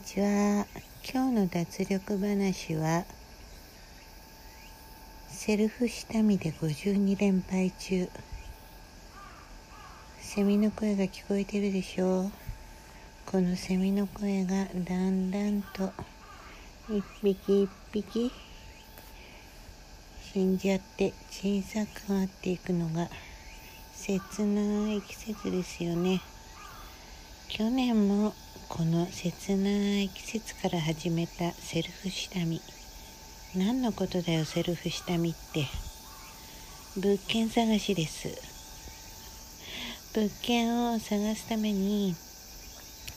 ちは。今日の脱力話はセルフ下見で52連敗中。セミの声が聞こえてるでしょう。このセミの声がだんだんと一匹一匹死んじゃって小さくなっていくのが切ない季節ですよね。去年もこの切ない季節から始めたセルフ下見。何のことだよセルフ下見って。物件探しです。物件を探すために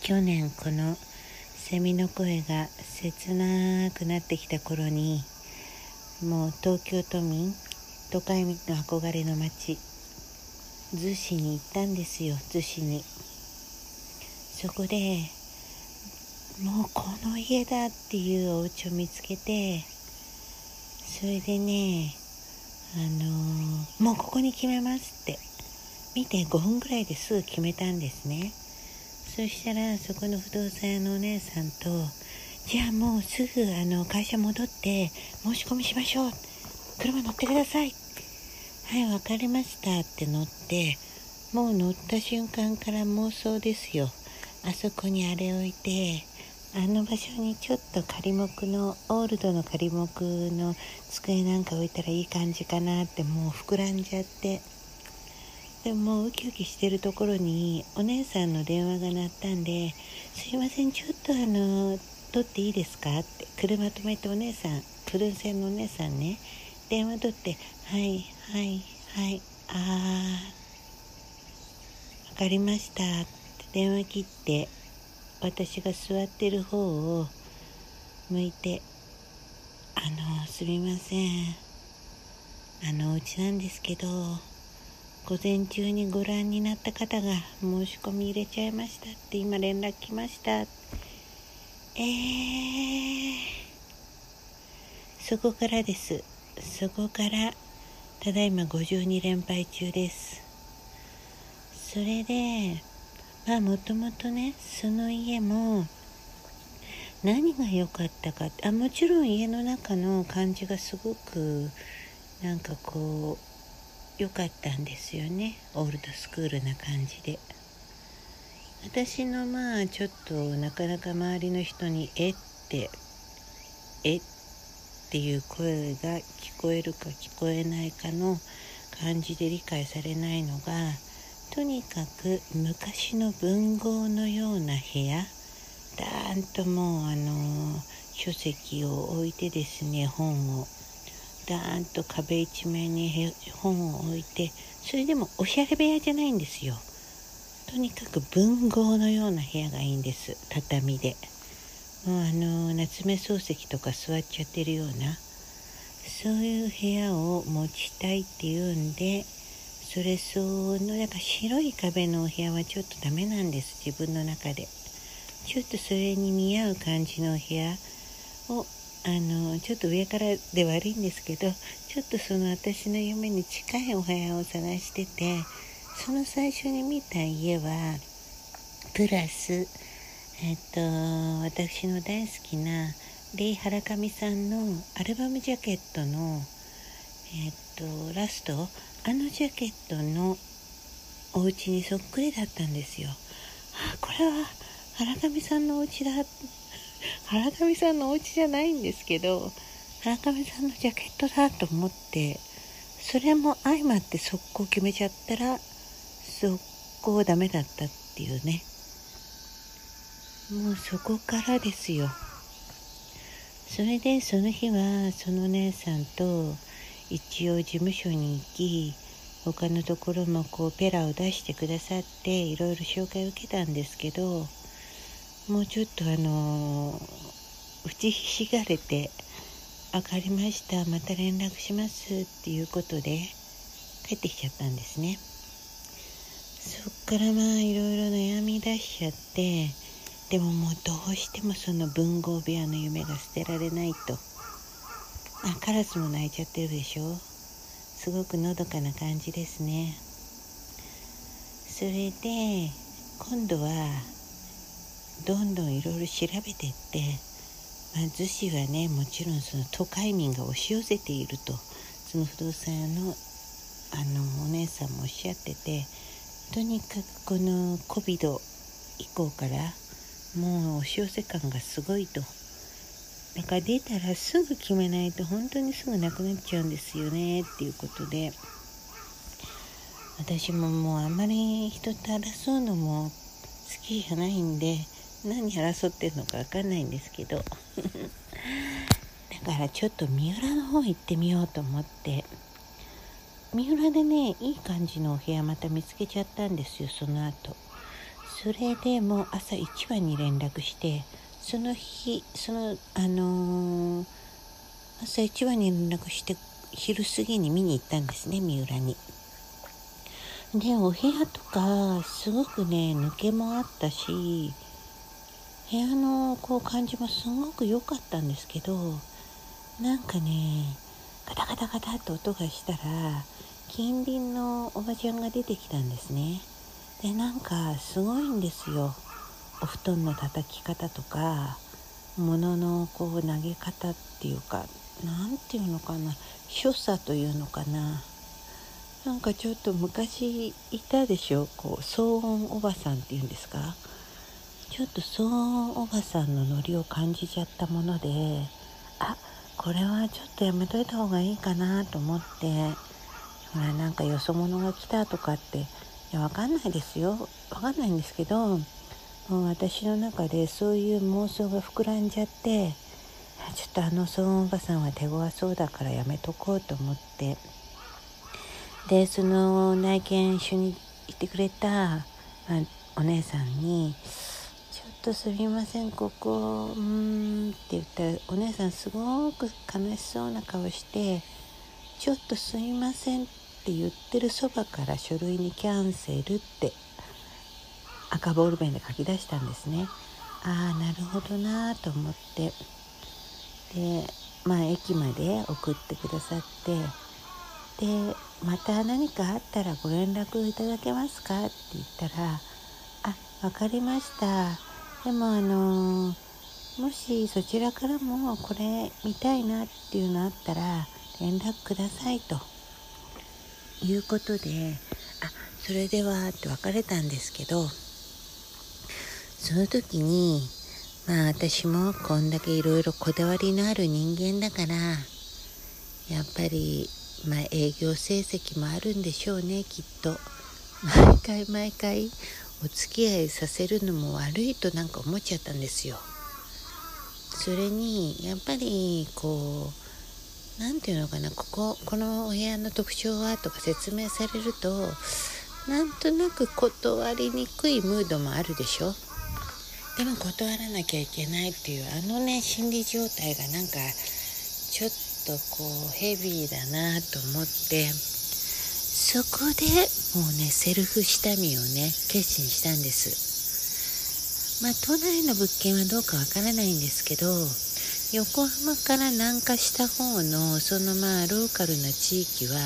去年このセミの声が切なくなってきた頃にもう東京都民都会の憧れの街逗子に行ったんですよ逗子に。そこでもうこの家だっていうお家を見つけてそれでねあのー、もうここに決めますって。見て5分ぐらいですぐ決めたんですね。そしたらそこの不動産屋のお姉さんとじゃあもうすぐあの会社戻って申し込みしましょう。車乗ってください。はい分かりましたって乗ってもう乗った瞬間から妄想ですよ。あそこにあれ置いてあの場所にちょっと仮木のオールドの仮木の机なんか置いたらいい感じかなってもう膨らんじゃってでもうウキウキしてるところにお姉さんの電話が鳴ったんで「すいませんちょっとあの取っていいですか?」って車止めてお姉さんプルン線のお姉さんね電話取って「はいはいはいあー分かりました」って電話切って私が座ってる方を向いて「あのすみません。あのお家なんですけど午前中にご覧になった方が申し込み入れちゃいましたって今連絡来ました」えー、そこからです。そこからただいま52連敗中です。それでまあもともとねその家も何が良かったかあもちろん家の中の感じがすごくなんかこう良かったんですよねオールドスクールな感じで私のまあちょっとなかなか周りの人に「えっ?」て「えっ?」ていう声が聞こえるか聞こえないかの感じで理解されないのがとにかく昔の文豪のような部屋。だーんともうあの書籍を置いてですね本を。だーんと壁一面に本を置いてそれでもおしゃれ部屋じゃないんですよ。とにかく文豪のような部屋がいいんです畳で。もうあの夏目漱石とか座っちゃってるような。そういう部屋を持ちたいっていうんでそれ相応のなんか白い壁のお部屋はちょっとダメなんです。自分の中で。ちょっとそれに見合う感じのお部屋をあのちょっと上からで悪いんですけどちょっとその私の夢に近いお部屋を探しててその最初に見た家はプラスえっと私の大好きなレイ・ハラカミさんのアルバムジャケットのえっとラストあのジャケットのお家にそっくりだったんですよ。あこれは原上さんのお家だ。原上さんのお家じゃないんですけど原上さんのジャケットだと思ってそれも相まって速攻決めちゃったら速攻ダメだったっていうね。もうそこからですよ。それでその日はその姉さんと一応事務所に行き他のところもこうペラを出してくださっていろいろ紹介を受けたんですけどもうちょっとあの打ちひしがれて「分かりましたまた連絡します」っていうことで帰ってきちゃったんですねそっからまあいろいろ悩み出しちゃってでももうどうしてもその文豪部屋の夢が捨てられないと。あカラスも鳴いちゃってるでしょ？すごくのどかな感じですね。それで今度はどんどんいろいろ調べてって、まあ、逗子はねもちろんその都会民が押し寄せていると。その不動産屋のあのお姉さんもおっしゃっててとにかくこの COVID 以降からもう押し寄せ感がすごいと。だか出たらすぐ決めないと本当にすぐなくなっちゃうんですよねっていうことで私ももうあんまり人と争うのも好きじゃないんで何争ってるのか分かんないんですけど だからちょっと三浦の方行ってみようと思って三浦でねいい感じのお部屋また見つけちゃったんですよその後。それでもう朝一番に連絡してその日そのあのー、朝一番に連絡して昼過ぎに見に行ったんですね三浦に。でお部屋とかすごくね抜けもあったし部屋のこう感じもすごく良かったんですけどなんかねガタガタガタって音がしたら近隣のおばちゃんが出てきたんですねでなんかすごいんですよお布団の叩き方とか物のこう投げ方っていうか何て言うのかな所作というのかな。なんかちょっと昔いたでしょこう騒音おばさんっていうんですか。ちょっと騒音おばさんのノリを感じちゃったものであこれはちょっとやめといた方がいいかなと思ってほらなんかよそ者が来たとかっていやわかんないですよ。わかんないんですけどもう私の中でそういう妄想が膨らんじゃってちょっとあの騒音おばさんは手強そうだからやめとこうと思って。でその内見一緒にいてくれた、あ、お姉さんに「ちょっとすみませんここうーん」って言ったらお姉さんすごく悲しそうな顔して「ちょっとすみません」って言ってるそばから書類にキャンセルって赤ボールペンで書き出したんですね。ああなるほどなと思ってでまあ駅まで送ってくださってでまた何かあったらご連絡いただけますか?」って言ったら「あ分かりましたでもあのもしそちらからもこれ見たいなっていうのあったら連絡ください」ということで「あそれでは」って別れたんですけどその時にまあ私もこんだけいろいろこだわりのある人間だからやっぱりまあ、営業成績もあるんでしょうねきっと。毎回毎回お付き合いさせるのも悪いとなんか思っちゃったんですよ。それにやっぱりこう何て言うのかなこここのお部屋の特徴はとか説明されるとなんとなく断りにくいムードもあるでしょ。でも断らなきゃいけないっていうあのね心理状態がなんかちょっとこうヘビーだなと思ってそこでもうねセルフ下見をね決心したんです。まあ都内の物件はどうかわからないんですけど横浜から南下した方のそのまあローカルな地域は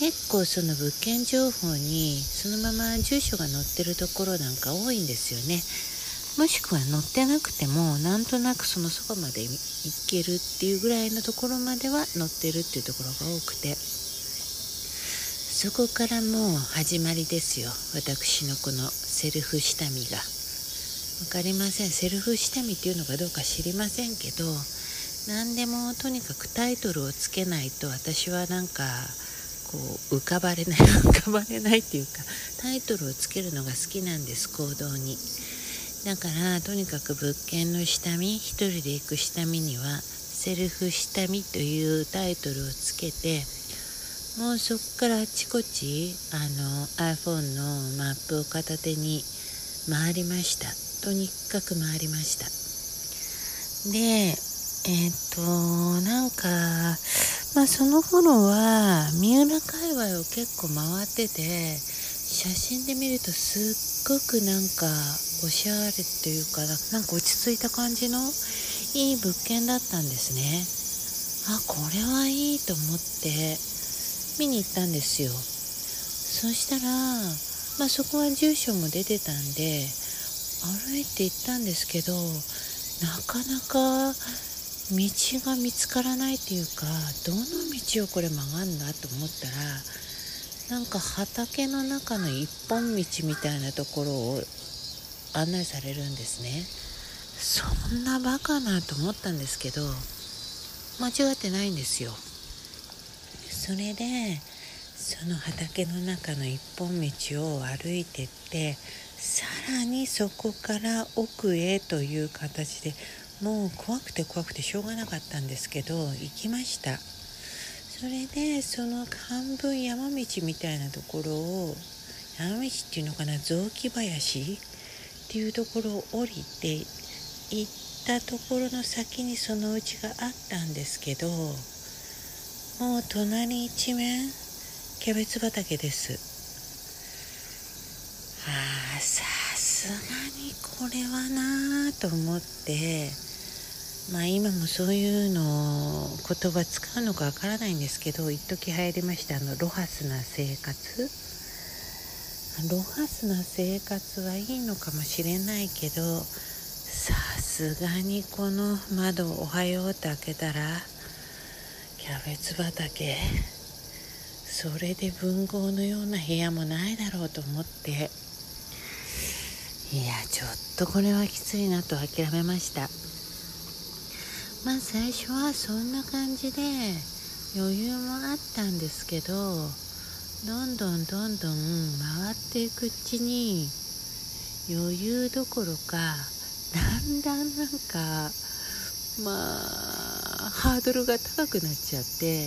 結構その物件情報にそのまま住所が載ってるところなんか多いんですよね。もしくは乗ってなくてもなんとなくそのそばまで行けるっていうぐらいのところまでは乗ってるっていうところが多くて。そこからもう始まりですよ。私のこのセルフ下見が。分かりません。セルフ下見っていうのかどうか知りませんけど何でもとにかくタイトルをつけないと私はなんかこう浮かばれない 浮かばれないっていうかタイトルをつけるのが好きなんです行動に。だからとにかく物件の下見一人で行く下見にはセルフ下見というタイトルをつけてもうそこからあちこちあの iPhone のマップを片手に回りました。とにかく回りました。でえっ、となんかまあその頃は三浦界隈を結構回ってて写真で見るとすっごくなんかおしゃれっていうかなんか落ち着いた感じのいい物件だったんですね。あこれはいいと思って見に行ったんですよ。そしたら、まあ、そこは住所も出てたんで歩いて行ったんですけどなかなか道が見つからないっていうかどの道をこれ曲がるんだと思ったらなんか畑の中の一本道みたいなところを案内されるんですね。そんなバカなと思ったんですけど間違ってないんですよ。それでその畑の中の一本道を歩いてってさらにそこから奥へという形でもう怖くて怖くてしょうがなかったんですけど行きました。それでその半分山道みたいなところを山道っていうのかな雑木林っていうところを降りて行ったところの先にそのうちがあったんですけどもう隣一面キャベツ畑です。ああさすがにこれはなあと思ってまあ今もそういうの言葉使うのかわからないんですけど一時流行りましたあのロハスな生活。ロハスな生活はいいのかもしれないけどさすがにこの窓おはようって開けたらキャベツ畑それで文豪のような部屋もないだろうと思って。いやちょっとこれはきついなと諦めました。まあ最初はそんな感じで余裕もあったんですけどどんどんどんどん回っていくうちに余裕どころかだんだんなんかまあハードルが高くなっちゃってい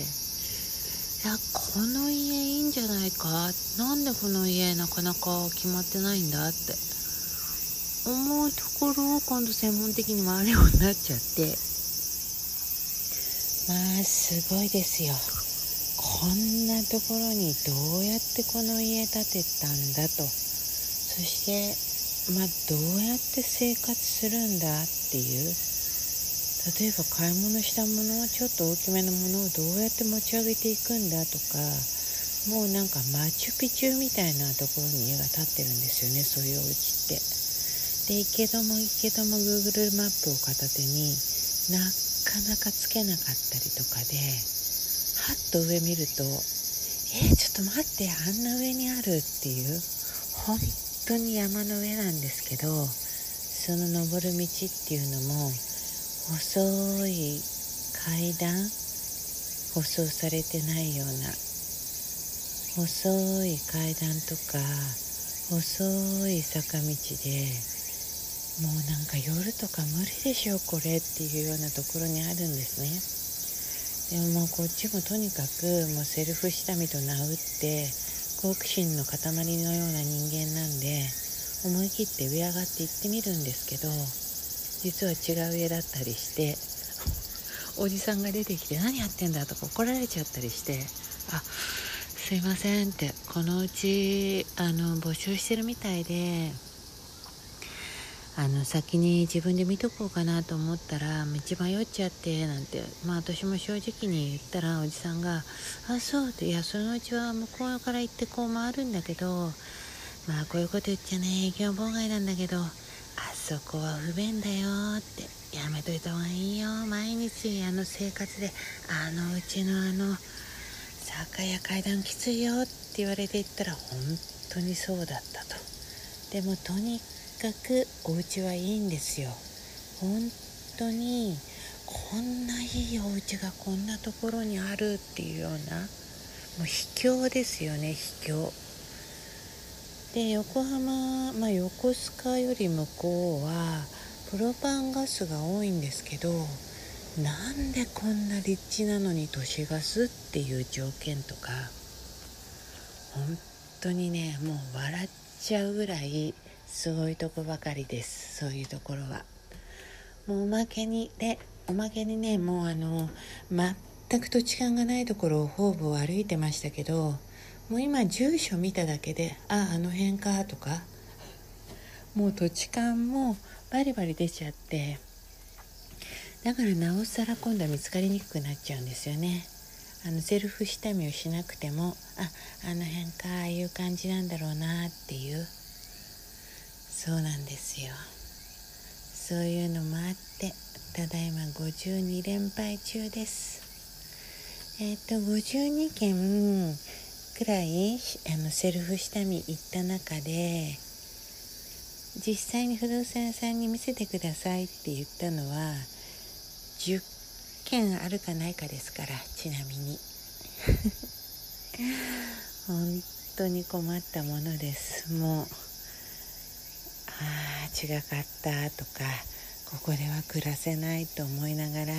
やこの家いいんじゃないかなんでこの家なかなか決まってないんだって思うところを今度専門的に回るようになっちゃって。まあすごいですよ。こんなところにどうやってこの家建てたんだと。そしてまあどうやって生活するんだっていう。例えば買い物したものをちょっと大きめのものをどうやって持ち上げていくんだとか。もうなんかマチュピチュみたいなところに家が建ってるんですよねそういうお家って。で池ども池ども Google マップを片手になかなかつけなかったりとかではっと上見るとえー、ちょっと待ってあんな上にあるっていう本当に山の上なんですけどその登る道っていうのも細い階段舗装されてないような細い階段とか細い坂道でもうなんか夜とか無理でしょこれっていうようなところにあるんですね。でももうこっちもとにかくもうセルフ下見と名打って好奇心の塊のような人間なんで思い切って上上がって行ってみるんですけど実は違う家だったりして おじさんが出てきて何やってんだとか怒られちゃったりしてあすいませんってこのうちあの募集してるみたいであの先に自分で見とこうかなと思ったら道迷っちゃってなんてまあ私も正直に言ったらおじさんが「あそう」って「いやそのうちは向こうから行ってこう回るんだけどまあこういうこと言っちゃね営業妨害なんだけどあそこは不便だよ」って「やめといた方がいいよ毎日あの生活であのうちのあの坂や階段きついよ」って言われて言ったら本当にそうだったと。でもとにかくお家はいいんですよ。本当にこんないいお家がこんなところにあるっていうようなもう秘境ですよね秘境。で横浜、まあ、横須賀より向こうはプロパンガスが多いんですけどなんでこんな立地なのに都市ガスっていう条件とか本当にねもう笑っちゃうぐらいすごいとこばかりです。そういうところは。もうおまけにでおまけにねもうあの全く土地勘がないところを方々歩いてましたけどもう今住所見ただけでああの辺かとかもう土地勘もバリバリ出ちゃってだからなおさら今度は見つかりにくくなっちゃうんですよね。あのセルフ下見をしなくてもああの辺かああいう感じなんだろうなっていう。そうなんですよ。そういうのもあってただいま52連敗中です。えっ、ー、と52件くらいあのセルフ下見行った中で実際に不動産屋さんに見せてくださいって言ったのは10件あるかないかですからちなみに。本当に困ったものです。もうああ違かったとかここでは暮らせないと思いながら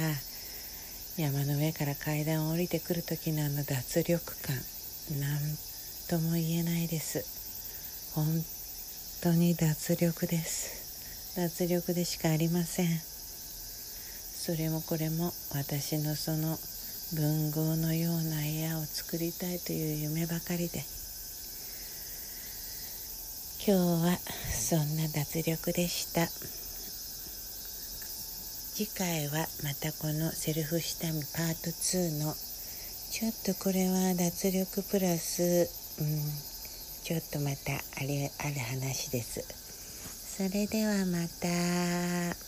山の上から階段を降りてくる時のあの脱力感何とも言えないです。本当に脱力です。脱力でしかありません。それもこれも私のその文豪のような部屋を作りたいという夢ばかりで今日はそんな脱力でした。次回はまたこのセルフ下見パート2のちょっとこれは脱力プラス、うん、ちょっとまたあれある話です。それではまた。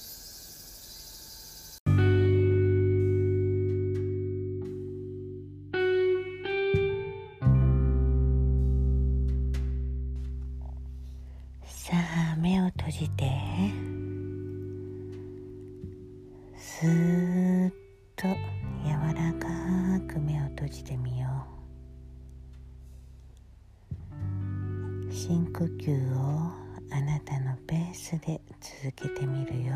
じてみよう。深呼吸をあなたのペースで続けてみるよ。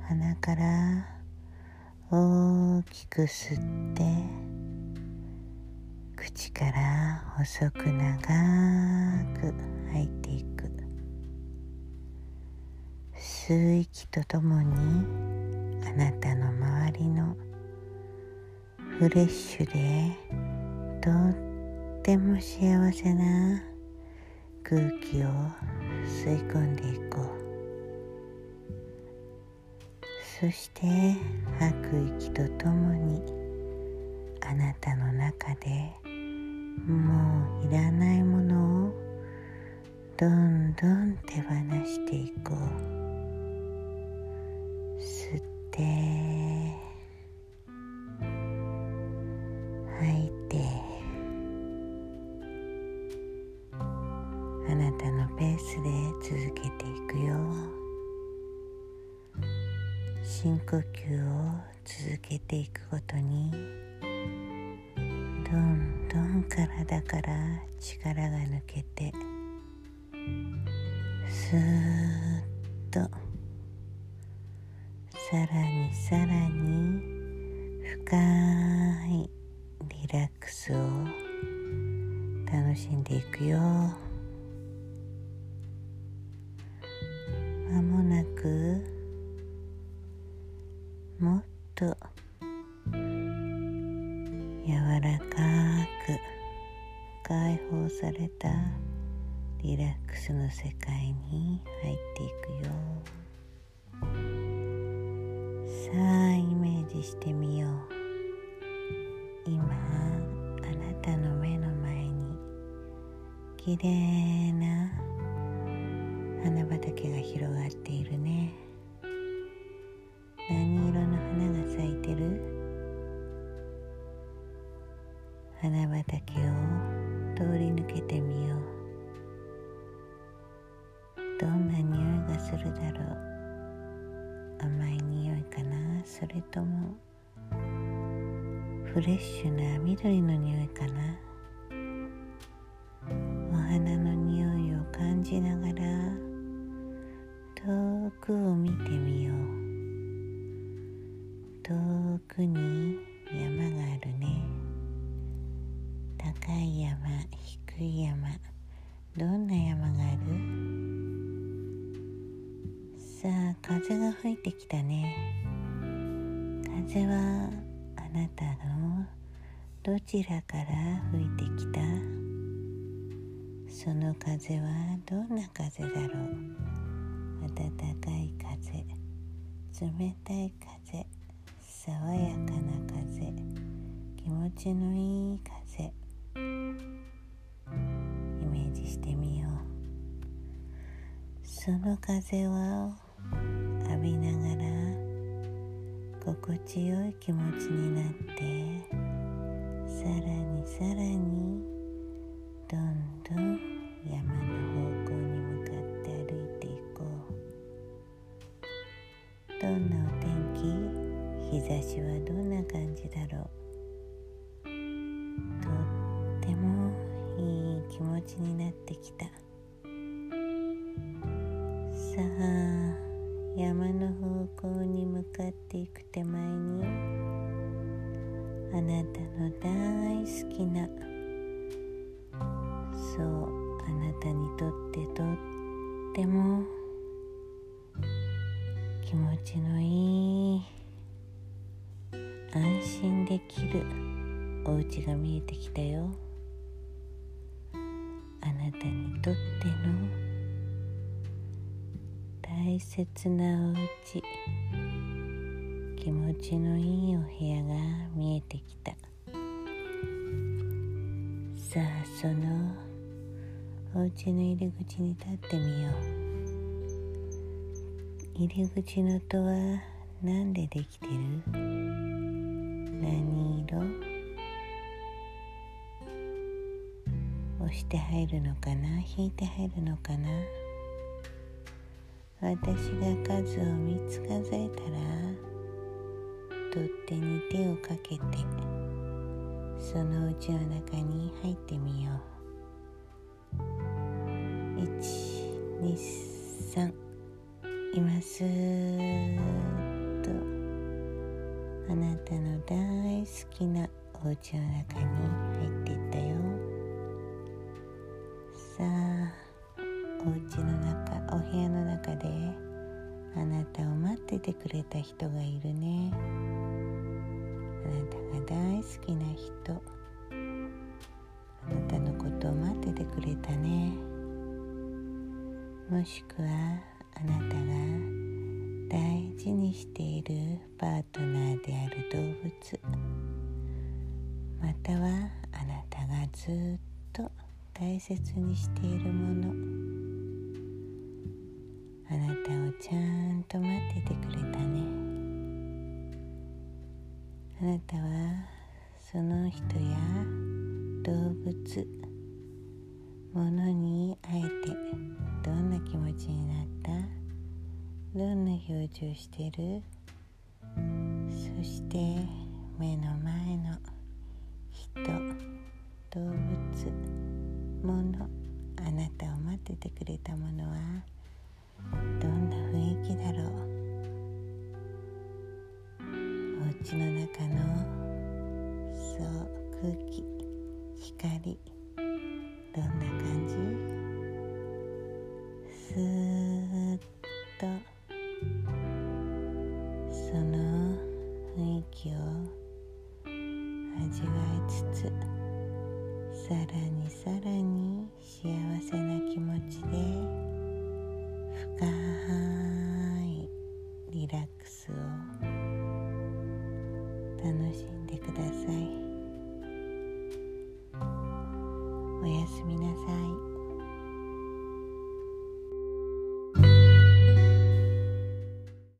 鼻から大きく吸って口から細く長く吐いていく。吸う息とともにあなたの周りのフレッシュでとっても幸せな空気を吸い込んでいこう。そして吐く息とともにあなたの中でもういらないものをどんどん手放していこう。吸って深呼吸を続けていくごとにどんどん体から力が抜けてスーッとさらにさらに深いリラックスを楽しんでいくよ。まもなくもっと柔らかく解放されたリラックスの世界に入っていくよ。さあイメージしてみよう今あなたの目の前にきれいな花畑が広がっているね何色の花が咲いてる？花畑を通り抜けてみよう。どんな匂いがするだろう？甘い匂いかな？それともフレッシュな緑の匂いかな？お花の匂いを感じながら遠くを見てみよう。遠くに山があるね。高い山低い山。どんな山がある？さあ風が吹いてきたね。風はあなたのどちらから吹いてきた？その風はどんな風だろう？暖かい風冷たい風。爽やかな風。気持ちのいい風。イメージしてみよう。その風を浴びながら心地よい気持ちになってさらにさらにどんどん山の方向天気日差しはどんな感じだろう。とってもいい気持ちになってきた。さあ山の方向に向かっていく手前にあなたの大好きなそうあなたにとってとっても気持ちのいい安心できるお家が見えてきたよ。あなたにとっての大切なお家。気持ちのいいお部屋が見えてきた。さあそのお家の入り口に立ってみよう。入り口の戸は何でできてる？何色？押して入るのかな？引いて入るのかな？私が数を3つ数えたら取っ手に手をかけてそのうちの中に入ってみよう。123今す。あなたの大好きなお家の中に入っていったよ。さあお家の中お部屋の中であなたを待っててくれた人がいるね。あなたが大好きな人。あなたのことを待っててくれたね。もしくはあなたが大事にしているパートナーである動物。またはあなたがずっと大切にしているもの。あなたをちゃんと待っててくれたね。あなたはその人や動物物に会えてどんな気持ちになった？どんな表情してる？そして目の前の人動物物あなたを待っててくれたものはどんな雰囲気だろう？お家の中のそう空気光どんな